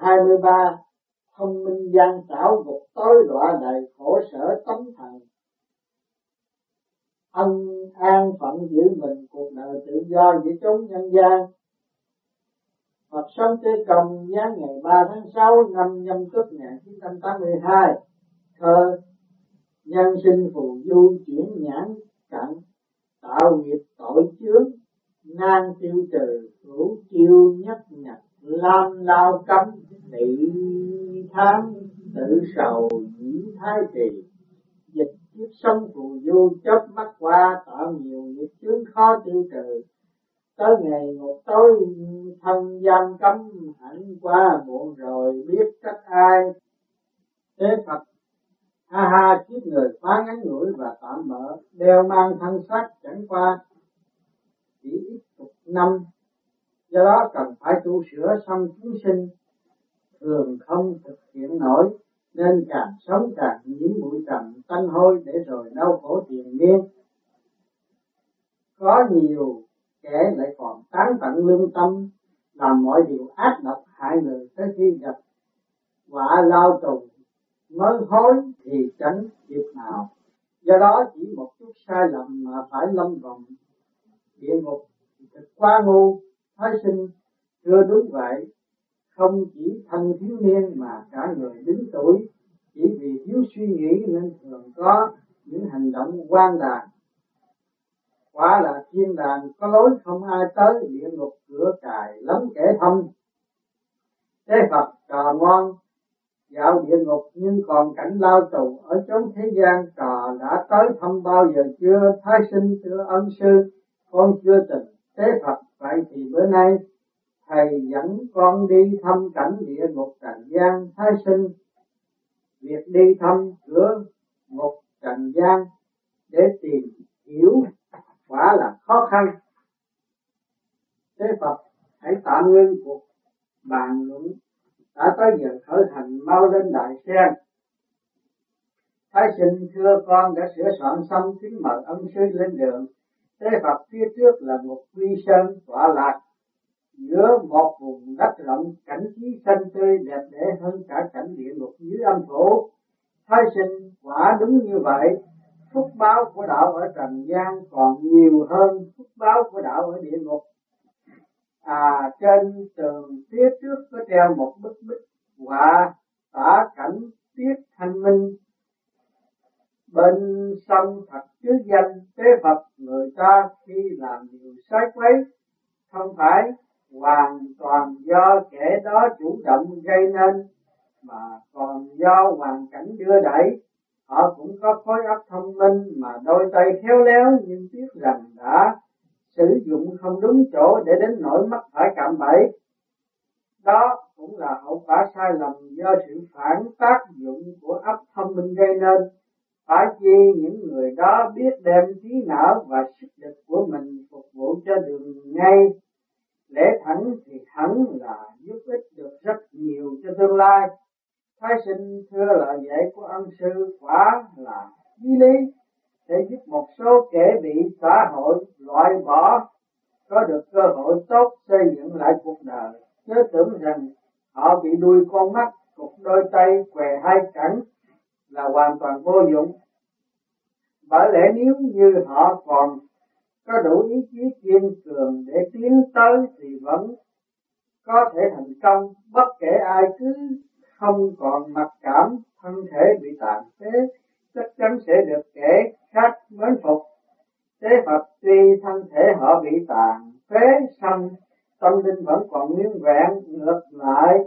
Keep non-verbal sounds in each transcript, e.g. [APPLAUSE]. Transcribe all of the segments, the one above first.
23 thông minh gian trảo gục tối đọa đầy khổ sở tấm thần. Ân an phận giữ mình, cuộc đời tự do giữa chốn nhân gian. Phật sống tới công giá ngày 3 tháng 6 năm nhâm tuất 1982 thơ nhân sinh phù du chuyển nhãn cận tạo nghiệp tội chướng, nan tiêu trừ hữu chiêu nhất nhật, lam lao cấm nị tham tự sầu dĩ thái trì. Dịch kiếp sông phù du chớp mắt qua, tạo nhiều nghiệp chướng khó tiêu trừ. Tới ngày một tối, thân giam cấm, hẳn qua muộn rồi biết trách ai. Thế Phật ha ha kiếp người phá ngắn ngủi và tạm mở, đeo mang thân xác chẳng qua. Chỉ ít chục năm, do đó cần phải tu sửa xong chúng sinh thường không thực hiện nổi, nên càng sống càng nhiễm bụi trần tanh hôi để rồi đau khổ tiền miên. Có nhiều kẻ lại còn tán tận lương tâm, làm mọi điều ác độc hại người tới khi gặp quả lao trùng mới hối thì tránh việc nào. Do đó chỉ một chút sai lầm mà phải lâm vòng địa ngục thật quá ngu thái sinh, chưa đúng vậy không chỉ thân thiếu niên mà cả người đứng tuổi. Chỉ vì thiếu suy nghĩ nên thường có những hành động quan đàn. Quả là thiên đàng có lối không ai tới, địa ngục cửa cài lắm kẻ thông. Thế phật trò ngoan dạo địa ngục nhưng còn cảnh lao tù ở chốn thế gian. Trò đã tới thăm bao giờ chưa? Thái sinh, thưa ân sư, con chưa từng. Thế phật vậy thì bữa nay thầy dẫn con đi thăm cảnh địa ngục trần gian thái sinh. Việc đi thăm cửa ngục trần gian để tìm hiểu quả là khó khăn. Thế Phật, hãy tạm ngưng cuộc bàn luận. Đã tới giờ khởi hành mau lên đại sen. Thái sinh, thưa con, đã sửa soạn xong kính mời ân sư lên đường. Thế Phật, phía trước là một quy sơn tọa lạc giữa một vùng đất rộng cảnh trí xanh tươi đẹp đẽ hơn cả cảnh địa ngục dưới âm phủ. Thái sinh quả đúng như vậy, phúc báo của đạo ở trần gian còn nhiều hơn phúc báo của đạo ở địa ngục. À trên tường phía trước có treo một bức bích họa tả cảnh tiết thanh minh bên sông thật chứ danh tế Phật người ta khi làm điều sai quấy không phải hoàn toàn do kẻ đó chủ động gây nên, mà còn do hoàn cảnh đưa đẩy. Họ cũng có khối óc thông minh mà đôi tay khéo léo nhưng tiếc rằng đã sử dụng không đúng chỗ để đến nỗi mắc phải cạm bẫy. Đó cũng là hậu quả sai lầm do sự phản tác dụng của óc thông minh gây nên. Phải chi những người đó biết đem trí não và sức lực của mình phục vụ cho đường ngay để thẳng thì thẳng là giúp ích được rất nhiều cho tương lai. Thái sinh thưa lời dạy của ân sư quả là chí lý, sẽ giúp một số kẻ bị xã hội loại bỏ, có được cơ hội tốt xây dựng lại cuộc đời. Chớ tưởng rằng họ bị đuôi con mắt, cục đôi tay què hai cẳng là hoàn toàn vô dụng. Bởi lẽ nếu như họ còn có đủ ý chí kiên cường để tiến tới thì vẫn có thể thành công. Bất kể ai cứ không còn mặc cảm, thân thể bị tàn phế, chắc chắn sẽ được kẻ khác mến phục. Thế Phật tuy thân thể họ bị tàn phế xong, tâm linh vẫn còn nguyên vẹn, ngược lại,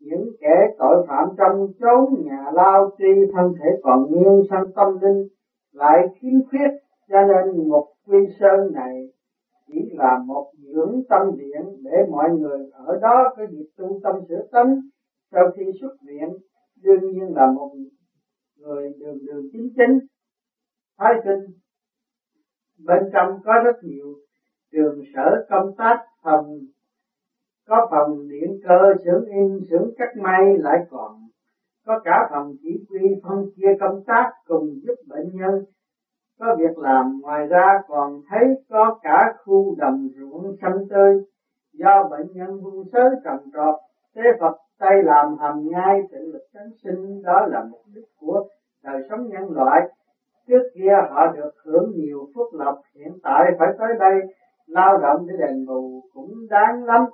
những kẻ tội phạm trong chốn nhà lao tuy thân thể còn nguyên sanh tâm linh lại khiếm khuyết cho nên một quy sơn này chỉ là một dưỡng tâm điện để mọi người ở đó có dịp tu tâm sửa tánh sau khi xuất viện, đương nhiên là một người đường đường chính chính, thái tinh bên trong có rất nhiều trường sở công tác, phòng, có phòng điện cơ, xưởng in, xưởng cắt may lại còn, có cả phòng chỉ huy phân chia công tác cùng giúp bệnh nhân có việc làm, ngoài ra còn thấy có cả khu đồng ruộng xanh tươi. Do bệnh nhân buôn sớ trồng trọt, thế Phật tay làm hầm nhai tự lực cánh sinh, đó là mục đích của đời sống nhân loại. Trước kia họ được hưởng nhiều phúc lộc, hiện tại phải tới đây lao động để đền bù cũng đáng lắm.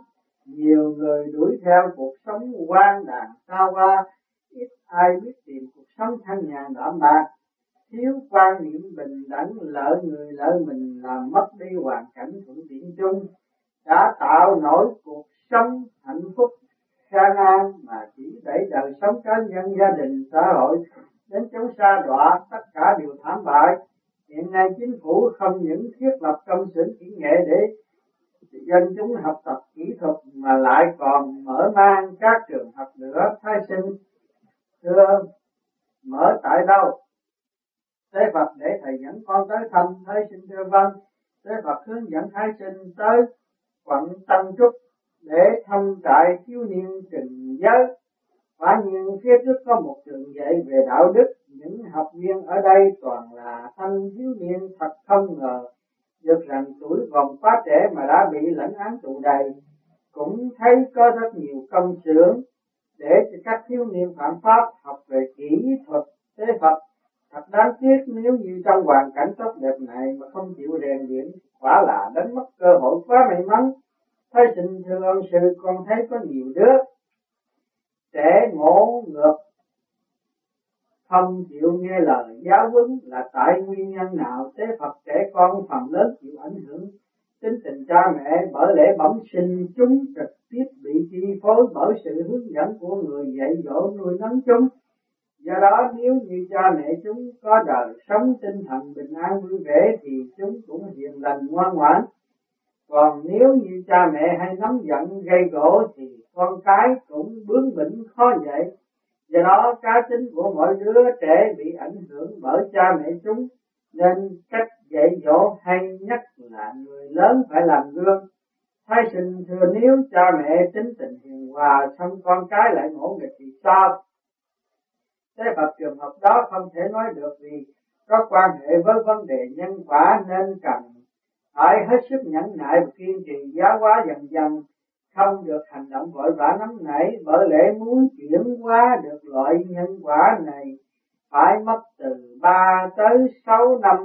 Nhiều người đuổi theo cuộc sống quan đàn xa hoa, ít ai biết tìm cuộc sống thanh nhàn đảm bạc thiếu quan niệm bình đẳng lợi người lợi mình làm mất đi hoàn cảnh thuận tiện chung, đã tạo nổi cuộc sống hạnh phúc sang an mà chỉ đẩy đời sống cá nhân, gia đình, xã hội. Đến chỗ xa đọa, tất cả đều thảm bại. Hiện nay chính phủ không những thiết lập công xưởng kỹ nghệ để dân chúng học tập kỹ thuật, mà lại còn mở mang các trường học nữa. Thay sinh, thưa, mở tại đâu? Thế Phật để thầy dẫn con tới thăm Thái sinh thưa vâng. Thế Phật hướng dẫn Thái sinh tới quận Tân Trúc để thăm trại thiếu niên trình giới. Quả nhiên phía trước có một trường dạy về đạo đức, những học viên ở đây toàn là thanh thiếu niên thật không ngờ được rằng tuổi còn quá trẻ mà đã bị lãnh án tù đầy. Cũng thấy có rất nhiều công xưởng để cho các thiếu niên phạm pháp học về kỹ thuật đáng tiếc nếu như trong hoàn cảnh tốt đẹp này mà không chịu rèn luyện, quả là đánh mất cơ hội quá may mắn. Thấy sinh thưa ông sư con thấy có nhiều đứa trẻ ngộ ngược không chịu nghe lời giáo huấn là tại nguyên nhân nào thế Phật trẻ con phần lớn chịu ảnh hưởng tính tình cha mẹ bởi lẽ bẩm sinh chúng trực tiếp bị chi phối bởi sự hướng dẫn của người dạy dỗ nuôi nấng chúng do đó nếu như cha mẹ chúng có đời sống tinh thần bình an vui vẻ thì chúng cũng hiền lành ngoan ngoãn. Còn nếu như cha mẹ hay nóng giận gây gỗ thì con cái cũng bướng bỉnh khó dạy do đó cá tính của mỗi đứa trẻ bị ảnh hưởng bởi cha mẹ chúng, nên cách dạy dỗ hay nhất là người lớn phải làm gương. Thái sinh thưa nếu cha mẹ tính tình hiền hòa, xong con cái lại ngỗ nghịch thì sao? Thế Phật trường hợp đó không thể nói được vì có quan hệ với vấn đề nhân quả nên cần phải hết sức nhẫn nại và kiên trì. Giáo hóa dần dần, không được hành động vội vã nóng nảy, bởi lẽ muốn chuyển hóa được loại nhân quả này phải mất từ ba tới sáu năm.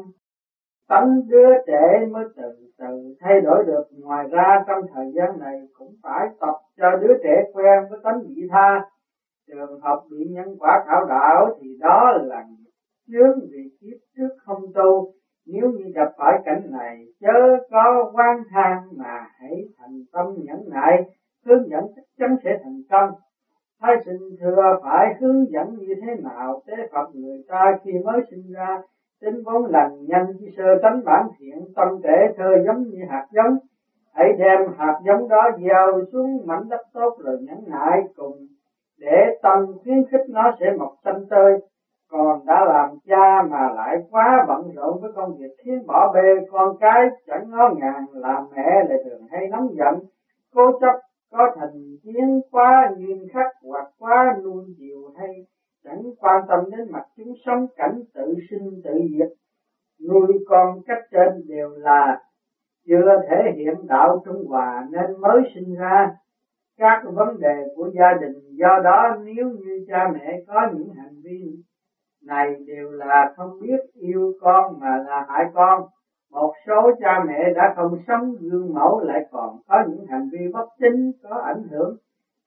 Tánh đứa trẻ mới từ từ thay đổi được. Ngoài ra, trong thời gian này cũng phải tập cho đứa trẻ quen với tánh vị tha trường hợp bị nhân quả khảo đạo thì đó là chướng vì kiếp trước không tu. Nếu như gặp phải cảnh này, chớ có quan than mà hãy thành tâm nhẫn nại. Hướng dẫn chắc chắn sẽ thành công Thái sinh thừa phải hướng dẫn như thế nào? Tế Phật người ta khi mới sinh ra, tính vốn lành nhanh chi sơ tánh bản thiện, tâm thể thơ giống như hạt giống. Hãy đem hạt giống đó gieo xuống mảnh đất tốt rồi nhẫn nại cùng tâm, khuyến khích nó sẽ mọc xanh tươi. Còn đã làm cha mà lại quá bận rộn với công việc, khiến bỏ bê con cái, chẳng ngó ngàng làm mẹ lại thường hay nóng giận. Cố chấp có thành kiến quá nghiêm khắc, hoặc quá nuông chiều hay chẳng quan tâm đến mặt chúng sống, cảnh tự sinh tự diệt. Nuôi con cách trên đều là chưa thể hiện đạo trung hòa nên mới sinh ra các vấn đề của gia đình. Do đó, nếu như cha mẹ có những hành vi này đều là không biết yêu con mà là hại con, một số cha mẹ đã không sống gương mẫu lại còn có những hành vi bất chính có ảnh hưởng,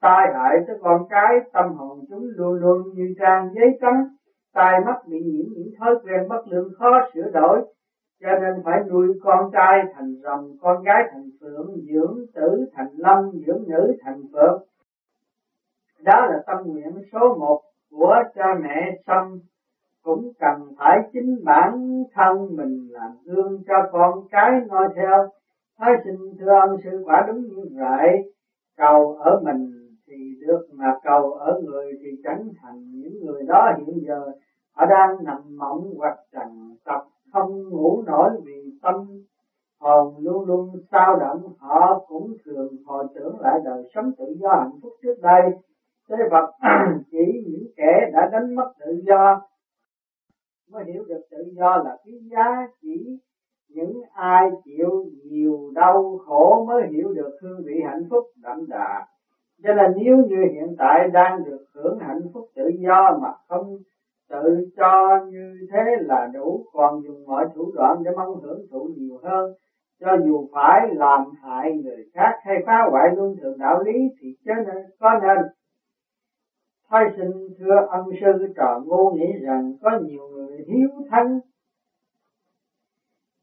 tai hại tới con cái, tâm hồn chúng luôn luôn như trang giấy trắng, tai mắt bị nhiễm những thói quen bất lương khó sửa đổi cho nên phải nuôi con trai thành rồng, con gái thành phượng, dưỡng tử thành lâm, dưỡng nữ thành phượng. Đó là tâm nguyện số một của cha mẹ xong. Cũng cần phải chính bản thân mình làm gương cho con cái noi theo. Thái xin thưa ông, sư quả đúng như vậy. Cầu ở mình thì được mà cầu ở người thì chẳng thành. Những người đó hiện giờ, họ đang nằm mộng hoặc trần tập không ngủ nổi vì tâm hồn luôn luôn sao động, họ cũng thường hồi tưởng lại đời sống tự do hạnh phúc trước đây. Thế Phật [CLEARS THROAT] chỉ những kẻ đã đánh mất tự do mới hiểu được tự do là quý giá chỉ những ai chịu nhiều đau khổ mới hiểu được hương vị hạnh phúc đậm đà. Cho nên nếu như hiện tại đang được hưởng hạnh phúc tự do mà không tự cho như thế là đủ. Còn dùng mọi thủ đoạn để mong hưởng thụ nhiều hơn. Cho dù phải làm hại người khác hay phá hoại luân thường đạo lý thì chớ nên, có nên. Thay sinh thưa ân sư trò ngu nghĩ rằng có nhiều người hiếu thắng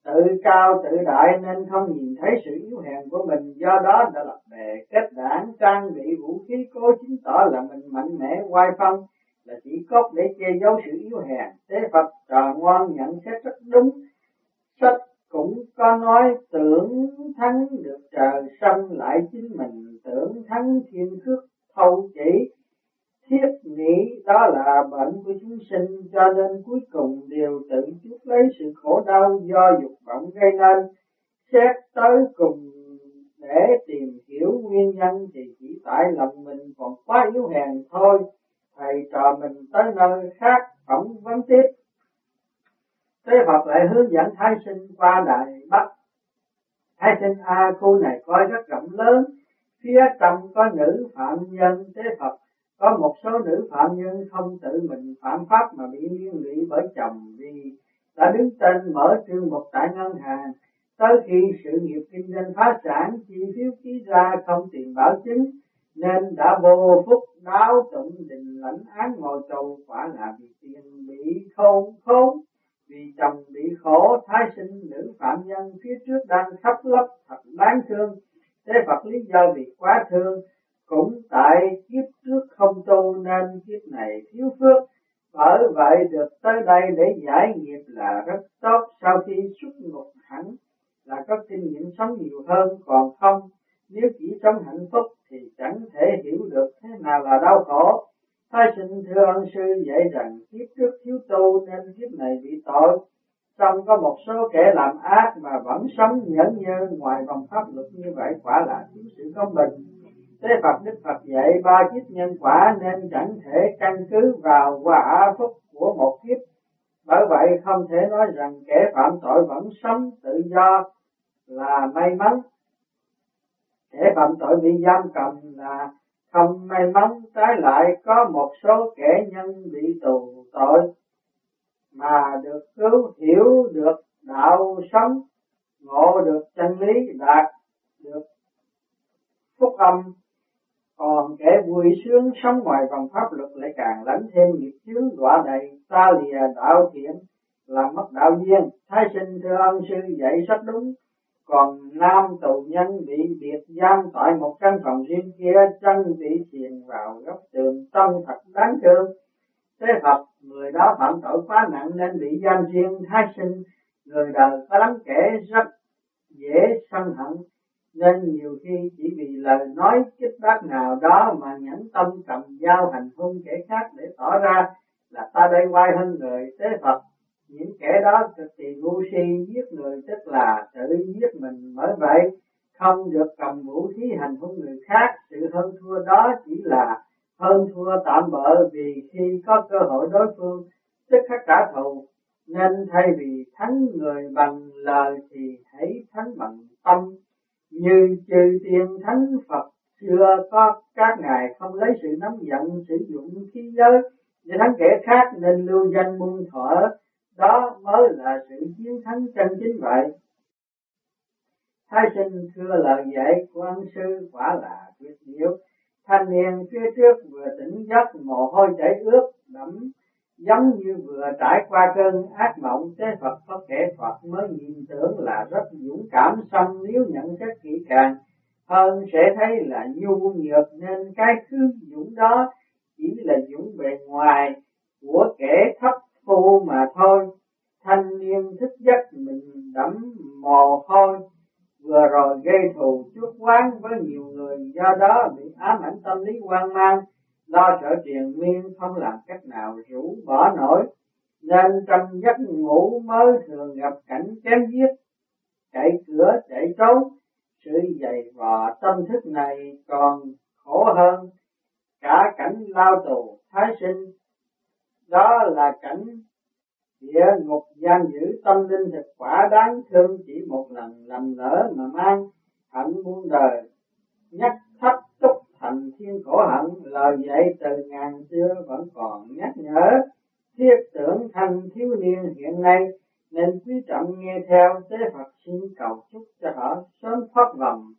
tự cao tự đại nên không nhìn thấy sự yếu hèn của mình. Do đó đã lập bè kết đảng, trang bị vũ khí cố chứng tỏ là mình mạnh mẽ, oai phong là chỉ cốt để che giấu sự yếu hèn. Thế phật trò ngoan nhận xét rất đúng. Sách cũng có nói tưởng thắng được trời xâm lại chính mình. Tưởng thắng thiên khước, thâu chỉ. Thiết nghĩ đó là bệnh của chúng sinh, cho nên cuối cùng đều tự chuốc lấy sự khổ đau do dục vọng gây nên. Xét tới cùng để tìm hiểu nguyên nhân thì chỉ tại lòng mình còn quá yếu hèn thôi thầy trò mình tới nơi khác phỏng vấn tiếp. Thế Phật lại hướng dẫn Thái sinh qua Đại Bắc. Thái sinh A khu này coi rất rộng lớn, phía trong có nữ phạm nhân. Thế Phật có một số nữ phạm nhân không tự mình phạm pháp mà bị liên lụy bởi chồng vì đã đứng tên mở trương một tại ngân hàng. Tới khi sự nghiệp kinh doanh phá sản chi phiếu ký ra không tiền bảo chứng nên đã vô phúc đáo tụng đình lãnh án ngồi tù quả là vì tiền bị khôn khốn, vì chồng bị khổ, thái sinh nữ phạm nhân phía trước đang khắp lấp thật đáng thương. Thế Phật lý do vì quá thương, cũng tại kiếp trước không tu nên kiếp này thiếu phước. Bởi vậy được tới đây để giải nghiệp là rất tốt, sau khi xuất ngục hẳn là có kinh nghiệm sống nhiều hơn còn không. Nếu chỉ sống hạnh phúc thì chẳng thể hiểu được thế nào là đau khổ Thái sinh thưa ân sư dạy rằng, kiếp trước thiếu tu nên kiếp này bị tội Xong có một số kẻ làm ác mà vẫn sống nhẫn nhơ ngoài vòng pháp luật như vậy quả là thiếu sự công bình Thế Phật Đức Phật dạy, ba kiếp nhân quả nên chẳng thể căn cứ vào quả phúc của một kiếp. Bởi vậy không thể nói rằng kẻ phạm tội vẫn sống tự do là may mắn. Kẻ phạm tội bị giam cầm là không may mắn, trái lại có một số kẻ nhân bị tù tội mà được cứu hiểu được đạo sống, ngộ được chân lý, đạt được phúc âm. Còn kẻ vui sướng sống ngoài vòng pháp luật lại càng lãnh thêm nghiệp chướng đọa đầy ta lìa đạo thiện làm mất đạo duyên. Thái sinh thưa ông sư dạy sách đúng còn nam tù nhân bị biệt giam tại một căn phòng riêng kia, chân bị thiền vào góc tường, tâm thật đáng thương. Thế Phật người đó phạm tội quá nặng nên bị giam riêng thái sinh, người đời có lắm kể, rất dễ sân hận. Nên nhiều khi chỉ vì lời nói kích bác nào đó mà nhẫn tâm cầm dao hành hung kẻ khác để tỏ ra là ta đây quay hơn người. Thế Phật những kẻ đó cực kỳ ngu si, giết người tức là tự giết mình bởi vậy, không được cầm vũ khí hành hung người khác. Sự hơn thua đó chỉ là hơn thua tạm bợ vì khi có cơ hội đối phương tức khắc trả thù, nên thay vì thắng người bằng lời thì hãy thắng bằng tâm. Như chư tiên thánh Phật, xưa có các ngài không lấy sự nóng giận sử dụng khí giới để thắng kẻ khác nên lưu danh buông thở đó mới là sự chiến thắng chân chính vậy. Thái sinh thưa lời dạy của ân sư quả là tuyệt diệu. Thanh niên phía trước vừa tỉnh giấc, mồ hôi chảy ướt đẫm, giống như vừa trải qua cơn ác mộng. Thế Phật có kẻ Phật mới nhìn tưởng là rất dũng cảm xong nếu nhận xét kỹ càng, hơn sẽ thấy là nhu nhược. Nên cái thứ dũng đó chỉ là dũng bề ngoài của kẻ thấp phu mà thôi, thanh niên thích giấc mình đẫm mồ hôi. Vừa rồi gây thù chuốc oán với nhiều người, do đó bị ám ảnh tâm lý hoang mang, lo sợ triền miên không làm cách nào rũ bỏ nổi. Nên trong giấc ngủ mới thường gặp cảnh chém giết, chạy cửa, chạy trốn. Sự dày vò tâm thức này còn khổ hơn. Cả cảnh lao tù, thái sinh đó là cảnh địa ngục giam giữ tâm linh thực quả đáng thương chỉ một lần lầm lỡ mà mang hạnh muôn đời. Nhắc thấp túc thành thiên khổ hận, lời dạy từ ngàn xưa vẫn còn nhắc nhở. Thiết tưởng thanh thiếu niên hiện nay nên quý trọng nghe theo, tế Phật xin cầu chúc cho họ sớm thoát vòng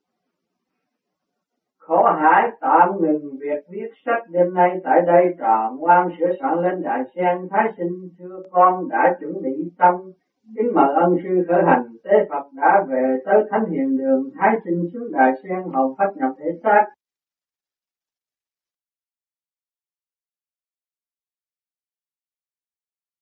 khổ hải tạm ngừng việc viết sách đêm nay tại đây. Trò ngoan sửa soạn lên đại sen. Thái sinh thưa con đã chuẩn bị tâm kính mời ân sư khởi hành. Tế Phật đã về tới thánh hiền đường. Thái sinh xuống đại sen, hầu phát nhập thể xác.